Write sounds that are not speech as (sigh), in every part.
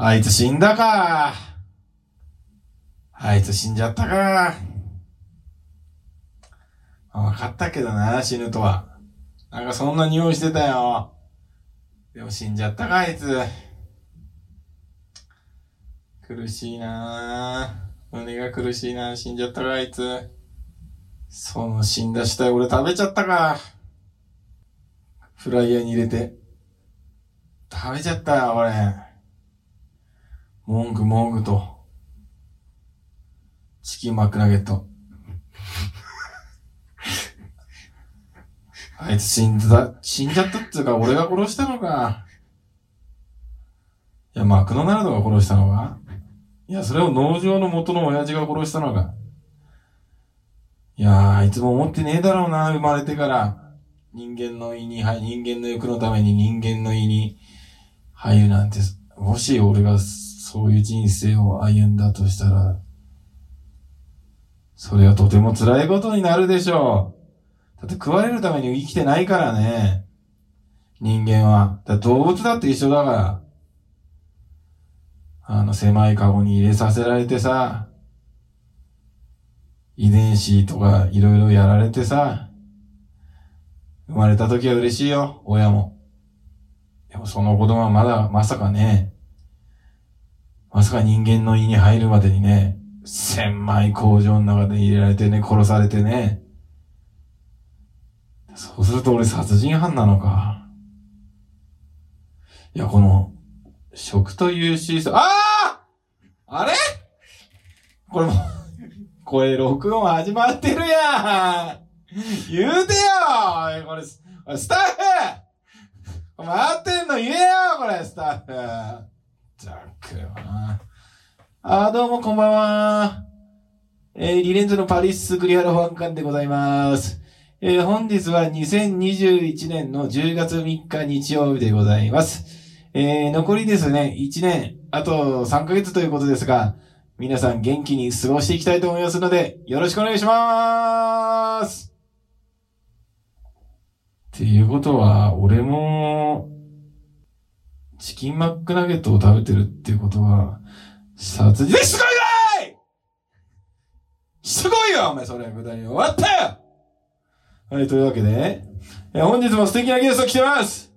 あいつ死んだか。あいつ死んじゃったか。わかったけどな、死ぬとは。なんかそんな匂いしてたよ。でも死んじゃったか、あいつ。苦しいな胸が苦しいな死んじゃったか、あいつ。その死んだ死体俺食べちゃったか。フライヤーに入れて。食べちゃったよ、俺。文句文句と。チキンマックナゲット。(laughs) あいつ死んだ、死んじゃったっていうか、俺が殺したのか。いや、マクドナルドが殺したのかいや、それを農場の元の親父が殺したのか。いやー、いつも思ってねえだろうな、生まれてから。人間の胃に、はい、人間の欲のために人間の胃に入るなんて、もし俺がそういう人生を歩んだとしたら、それはとても辛いことになるでしょう。だって食われるために生きてないからね。人間は。だ動物だって一緒だから。あの狭いカゴに入れさせられてさ、遺伝子とかいろいろやられてさ、生まれた時は嬉しいよ、親も。でもその子供はまだ、まさかね、まさか人間の胃に入るまでにね、狭い工場の中で入れられてね、殺されてね。そうすると俺殺人犯なのか。いや、この、食というシーソー、あああれ?これも、これ録音始まってるやん!言うてよ!これ、スタッフ!回ってんの言えよこれ、スタッフ!ザックよな。あ、どうもこんばんは。えー、リレンズのパリスクリアル保安官でございます。えー、本日は2021年の10月3日日曜日でございます。えー、残りですね、1年、あと3ヶ月ということですが、皆さん元気に過ごしていきたいと思いますので、よろしくお願いしまーすっていうことは、俺も、チキンマックナゲットを食べてるっていうことは、殺人、すごいないすごいよお前それ、無駄に。終わったよ。はい、というわけで、え本日も素敵なゲスト来てます。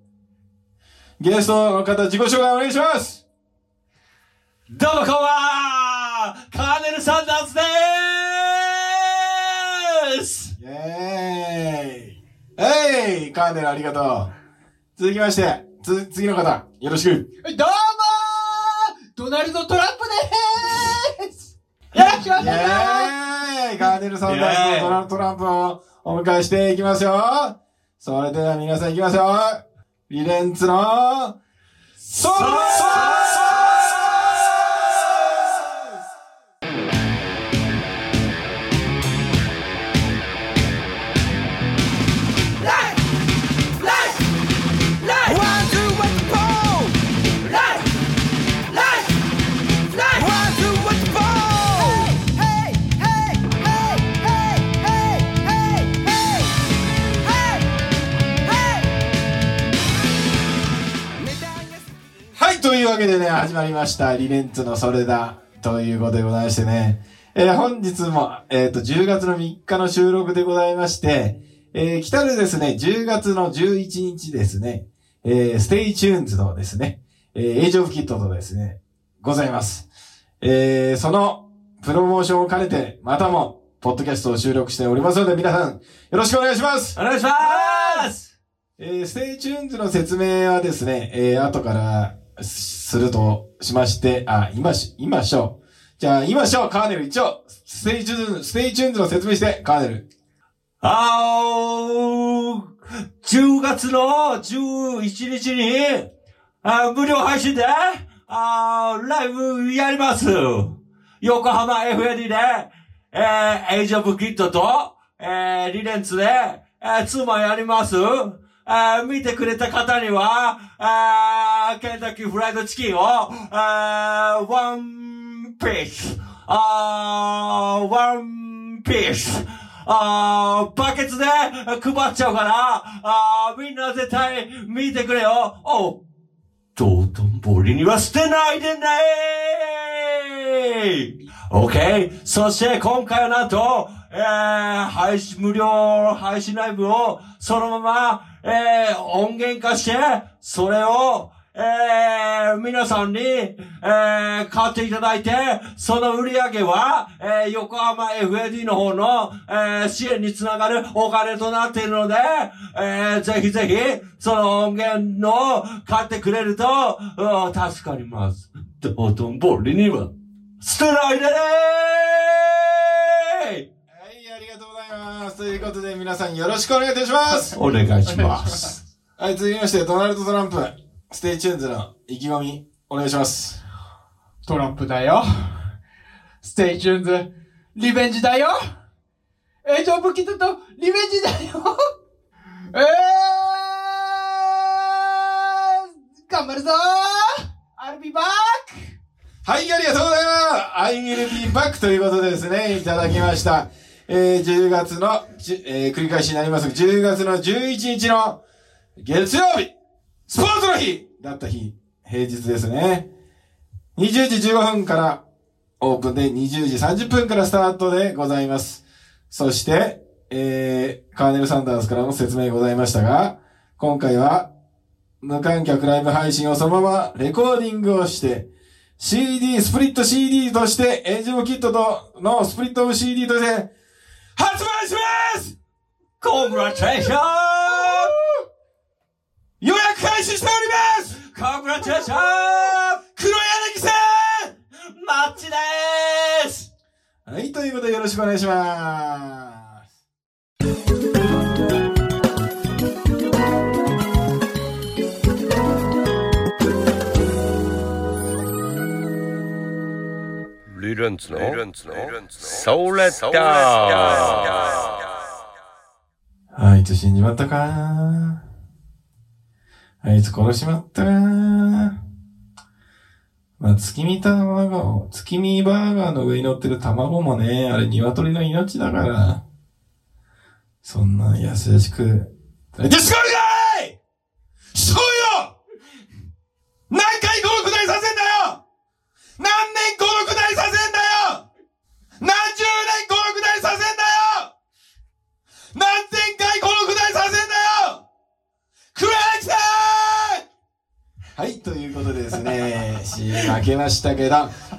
ゲストの方、自己紹介お願いします。どうもこんばんは。カーネル・サンダースでーす。イェーイ。えいカーネルありがとう。続きまして、つ、次の方、よろしく。どうもードナルド・トランプでーすよろしくお願いしますイェーイカーネルさんたちのドナルド・トランプをお迎えしていきますよ。それでは皆さん行きますよ。リレンツの、そろ始まりました。リレンツのそれだ。ということでございましてね。えー、本日も、えっ、ー、と、10月の3日の収録でございまして、えー、来たるですね、10月の11日ですね、えー、ステイチューンズのですね、えー、エイジオブキットとですね、ございます。えー、その、プロモーションを兼ねて、またも、ポッドキャストを収録しておりますので、皆さん、よろしくお願いしますお願いしますえー、ステイチューンズの説明はですね、えー、後から、するとしまして、あ、今し、今しょう。じゃあ、今しょう、カーネル一応、ステイチューンズ、ステイチューンズの説明して、カーネル。あー、10月の11日に、あ無料配信で、あライブやります。横浜 FAD で、えー、エイジオブキットと、えー、リレンツで、えー、ツーマンやります。あ見てくれた方には、あケンタッキーフライドチキンを、あワンピース、あワンピース、あバケツで配っちゃうから、あみんな絶対見てくれよ。お。道頓堀には捨てないでねー !OK? そして今回はなんと、えー、配信、無料配信ライブをそのまま、えー、音源化して、それを、えー、皆さんに、えー、買っていただいて、その売り上げは、えー、横浜 FAD の方の、えー、支援につながるお金となっているので、えー、ぜひぜひ、その音源の買ってくれると、うん助かります。道頓堀には、捨てないでねはい、ありがとうございます。ということで皆さんよろしくお願いいたします。お願いします。はい、続きまして、ドナルド・トランプ、ステイチューンズの意気込み、お願いします。トランプだよ。ステイチューンズ、リベンジだよ。エイジオブキットとリベンジだよ。えー、頑張るぞ !I'll be back! はい、ありがとうございます !I will be back ということでですね、いただきました。えー、10月の、えー、繰り返しになりますが、10月の11日の月曜日、スポーツの日だった日、平日ですね。20時15分からオープンで20時30分からスタートでございます。そして、えー、カーネル・サンダースからも説明ございましたが、今回は無観客ライブ配信をそのままレコーディングをして、CD、スプリット CD として、エンジョンキットとのスプリットオブ CD として、発売します！コングラチュレーション予約開始しております！コングラチュレーション黒柳さマッチでーす！んはい、ということでよろしくお願いします。理論つの？ソーレッダあいつ死んじまったか？あいつ殺しまったか？まあ、月見卵、月見バーガーの上に乗ってる卵もね、あれ鶏の命だから。そんな優しく。ディスコリかい！そうよ！何回このくだりさせんだよ！何年このくだりさせはい、ということでですね、CM 開けましたけど、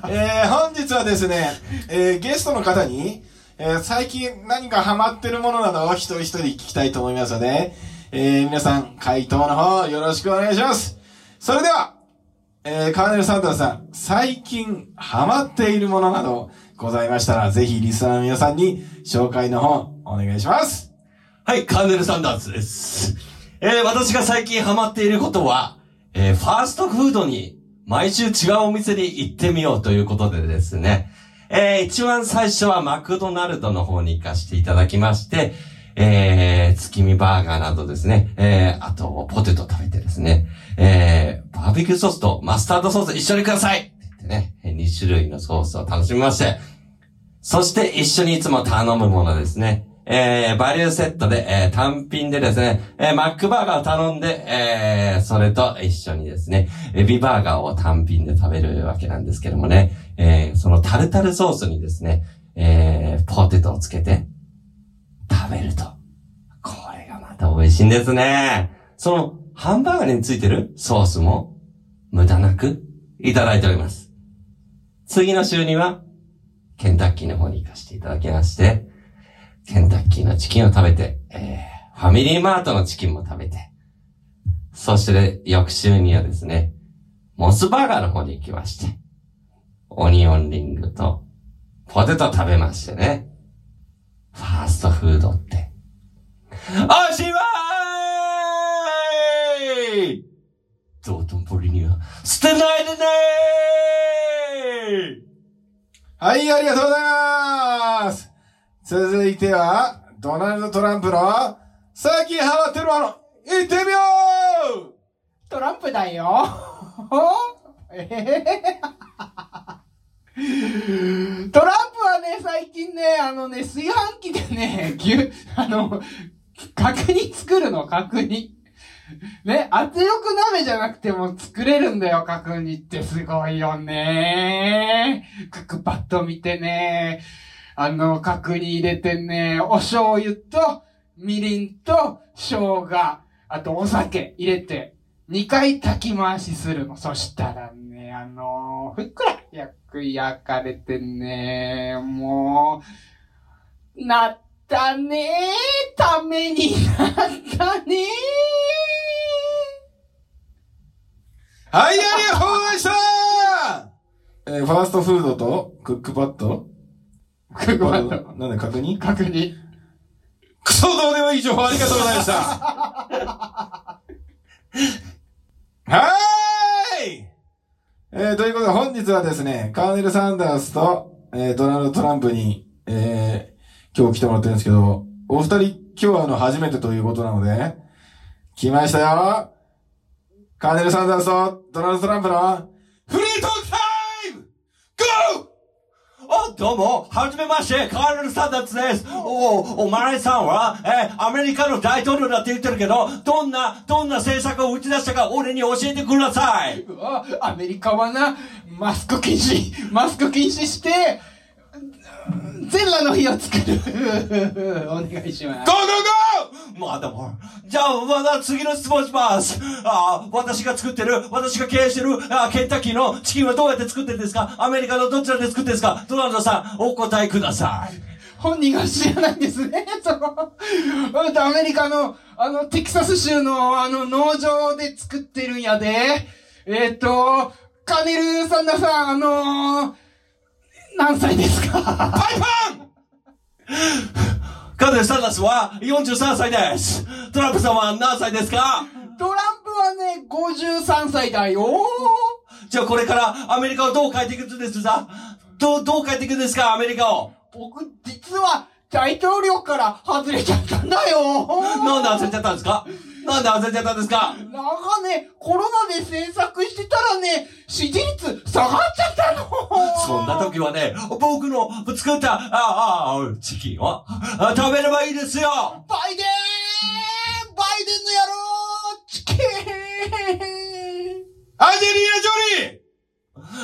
えー、本日はですね、えー、ゲストの方に、えー、最近何かハマってるものなどを一人一人聞きたいと思いますので、えー、皆さん、回答の方よろしくお願いします。それでは、えー、カーネル・サンターさん、最近ハマっているものなどございましたら、ぜひリスナーの皆さんに紹介の方、お願いします。はい、カーネル・サンダースです。えー、私が最近ハマっていることは、えー、ファーストフードに毎週違うお店に行ってみようということでですね、えー、一番最初はマクドナルドの方に行かせていただきまして、えー、月見バーガーなどですね、えー、あと、ポテト食べてですね、えー、バーベキューソースとマスタードソース一緒にください。って言ってね、2種類のソースを楽しみまして、そして一緒にいつも頼むものですね。えー、バリューセットで、えー、単品でですね、えー、マックバーガーを頼んで、えー、それと一緒にですね、エビバーガーを単品で食べるわけなんですけどもね、えー、そのタルタルソースにですね、えー、ポテトをつけて食べると。これがまた美味しいんですね。その、ハンバーガーについてる？ソースも？無駄なく？いただいております。次の週には、ケンタッキーの方に行かせていただきまして、ケンタッキーのチキンを食べて、えー、ファミリーマートのチキンも食べて、そして、翌週にはですね、モスバーガーの方に行きまして、オニオンリングとポテト食べましてね、ファーストフードって、おしまい道頓堀には捨てないでねはい、ありがとうございます！続いては、ドナルド・トランプの、最近ハマってるもの、行ってみようトランプだよ。(laughs) トランプはね、最近ね、あのね、炊飯器でね、牛、あの、角煮作るの、角煮。ね、圧力鍋じゃなくても作れるんだよ、角煮ってすごいよね。クックパッド見てね、あの、角煮入れてね、お醤油と、みりんと、生姜、あとお酒入れて、2回炊き回しするの。そしたらね、あのふっくら焼く焼かれてね、もう、なったね。ためになったね。はい、ありがとうございましたえー、ファーストフードとクックパッド。なんで確認。確認。クソどうでもいい情報ありがとうございました。はーい！えー、ということで本日はですね、カーネル・サンダースと、えー、ドナルド・トランプに、えー、今日来てもらってるんですけど、お二人今日はあの初めてということなので、来ましたよ！カーネル・サンダースとドナルド・トランプのどうも、はじめまして、カーネル・サンダースです。お、お前さんは、えーアメリカの大統領だって言ってるけど、どんな、どんな政策を打ち出したか俺に教えてください。アメリカはな、マスク禁止、マスク禁止して、全裸の日を作る。(laughs) お願いします。ゴーゴーゴーまだもじゃあ、まだ次の質問します。あ私が作ってる、私が経営してる、あケンタッキーのチキンはどうやって作ってるんですか？アメリカのどちらで作ってるんですか？ドナルドさん、お答えください。本人が知らないんですね。その、アメリカの、あの、テキサス州の、あの、農場で作ってるんやで。えっ、と、カネル・サンダーさん、あのー、何歳ですか？パ (laughs) イダースは43歳です。トランプさんは何歳ですか？トランプはね、53歳だよ。じゃあこれからアメリカをどう変えていくんですかどう、どう変えていくんですかアメリカを？僕、実は、大統領から外れちゃったんだよ。なんで焦っちゃったんですか？なんで焦っちゃったんですか？なんかね、コロナで制作してたらね、支持率下がっちゃったの。そんな時はね、僕の作った、ああ、あチキンをあ食べればいいですよ。バイデンバイデンの野郎チキン。アジェリーナ・ジョリー！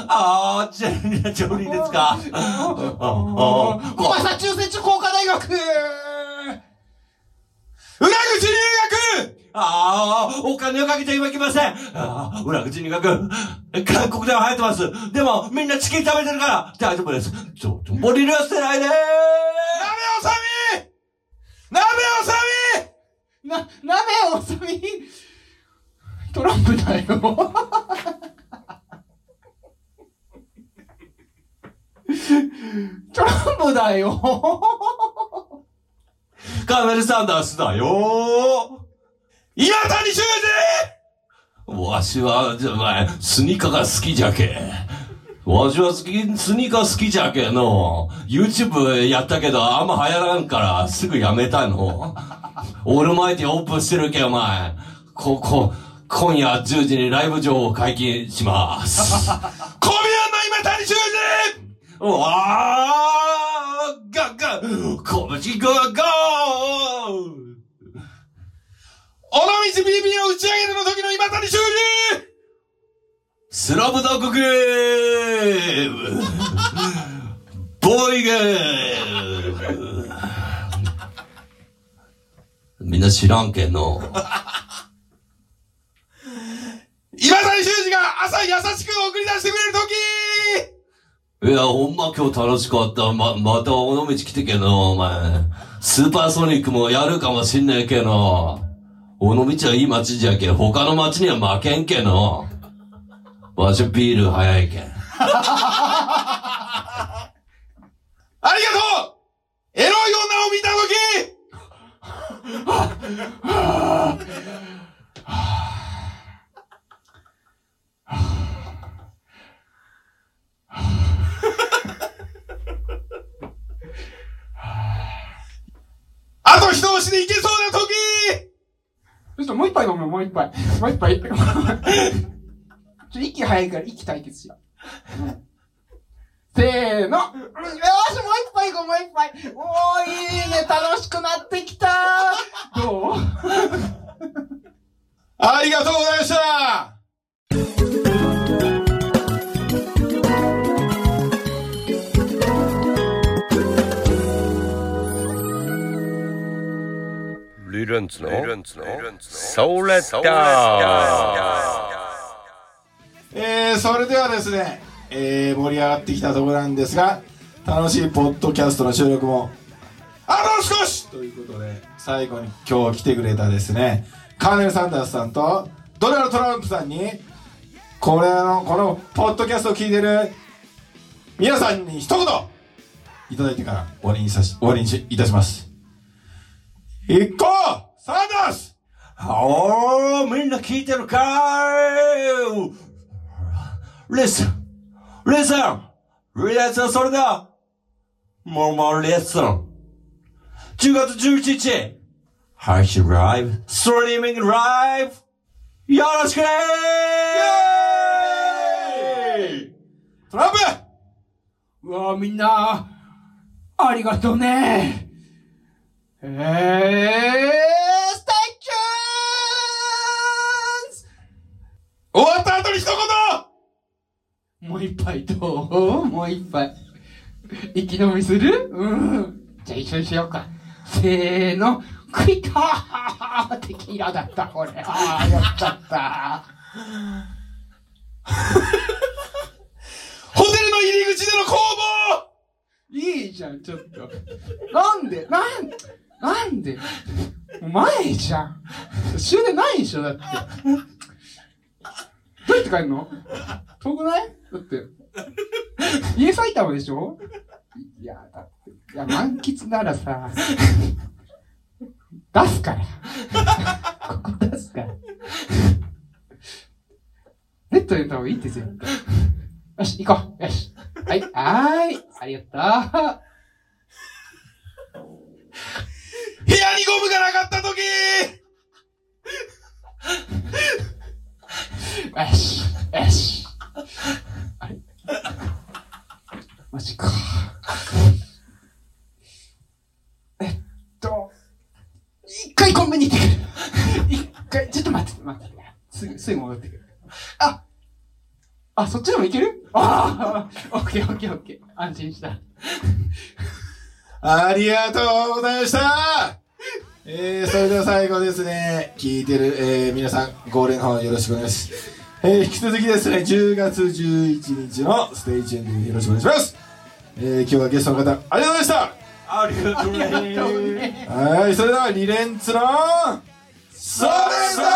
ああ、ジェリーナ・ジョリーですか？ああマサチューセッツ工科大学。裏口入学ああ、お金をかけてはいけません。ああ、裏口入学。韓国では流行ってます。でも、みんなチキン食べてるから、大丈夫です。ちょっと、ボリル捨てないでー鍋おさみ鍋おさみな、鍋おさみ？トランプだよ。トランプだよ。カーネル・サンダースだよ今谷修二わしは、じゃ、まあ、スニーカーが好きじゃけ。わしは好き、スニーカー好きじゃけの。YouTube やったけど、あんま流行らんから、すぐやめたの。オールマイティオープンしてるけ、お前。ここ、今夜10時にライブ情報解禁します。二コミューンの今谷修うわーガッガッ拳ゴーゴー二尾道 BB の打ち上げの時の今谷修二スラムダンクゲームボーイゲームみんな知らんけんの。今谷修二が朝優しく送り出してくれる時いや、ほんま今日楽しかった。ま、また尾道来てけの、お前。スーパーソニックもやるかもしんねえけの。尾道はいい街じゃけ、他の街には負けんけの。わしビール早いけん。(laughs) ありがとうエロい女を見た時 (laughs) あと一押しでいけそうな時ちょっともう一杯飲むもう一杯。もう一杯。ちょ、息早いから息対決しよう。せーの。よし、もう一杯行こう、もう一杯。おー、いいね、楽しくなってきたどう？ありがとうございましたリレンツの？ソーレッダえー、それではですね、えー、盛り上がってきたところなんですが、楽しいポッドキャストの収録も、あと少しということで、最後に今日来てくれたですね、カーネル・サンダースさんと、ドナルド・トランプさんに、これの、このポッドキャストを聞いてる皆さんに一言いただいてから終わりにさし、終わりにしいたします。一個サンダースおー、みんな聞いてるかーい !Listen! Listen! リレースはそれだもうもうレッスン !10 月11日配信ライブストリーミングライブよろしくねートランプうわみんな、ありがとうね。えー、ステイチューン終わった後に一言もう一杯どう？もう一杯。一気飲みする？うん。じゃあ一緒にしようか。せーの。クイッターテキーラだった、これ。ああ、やっちゃった。(laughs) ホテルの入り口での攻防いいじゃん、ちょっと。なんで？なん、なんで？前じゃん。終電ないでしょ、だって。どうやって帰るの？遠くない？だって。家埼玉でしょ？いや、だって。いや、満喫ならさ、出すから。ここ出すから。ネットで寝た方がいいって絶対。よし、行こう。よし。はい、はーい。ありがとう。部屋にゴムがなかった時よし、よし。あれ？マジか。えっと、一回コンビニ行ってくる。一回、ちょっと待って、待って。すぐ、すぐ戻ってくる。ああ、そっちでも行ける？ああ、オッケーオッケーオッケー。安心した。ありがとうございましたえー、それでは最後ですね、聞いてる、えー、皆さん、ご連の方よろしくお願いします。えー、引き続きですね、10月11日のステージエンディングよろしくお願いします。えー、今日はゲストの方、ありがとうございましたありがとうねありがとうねはい、それではリレンツの、それそれ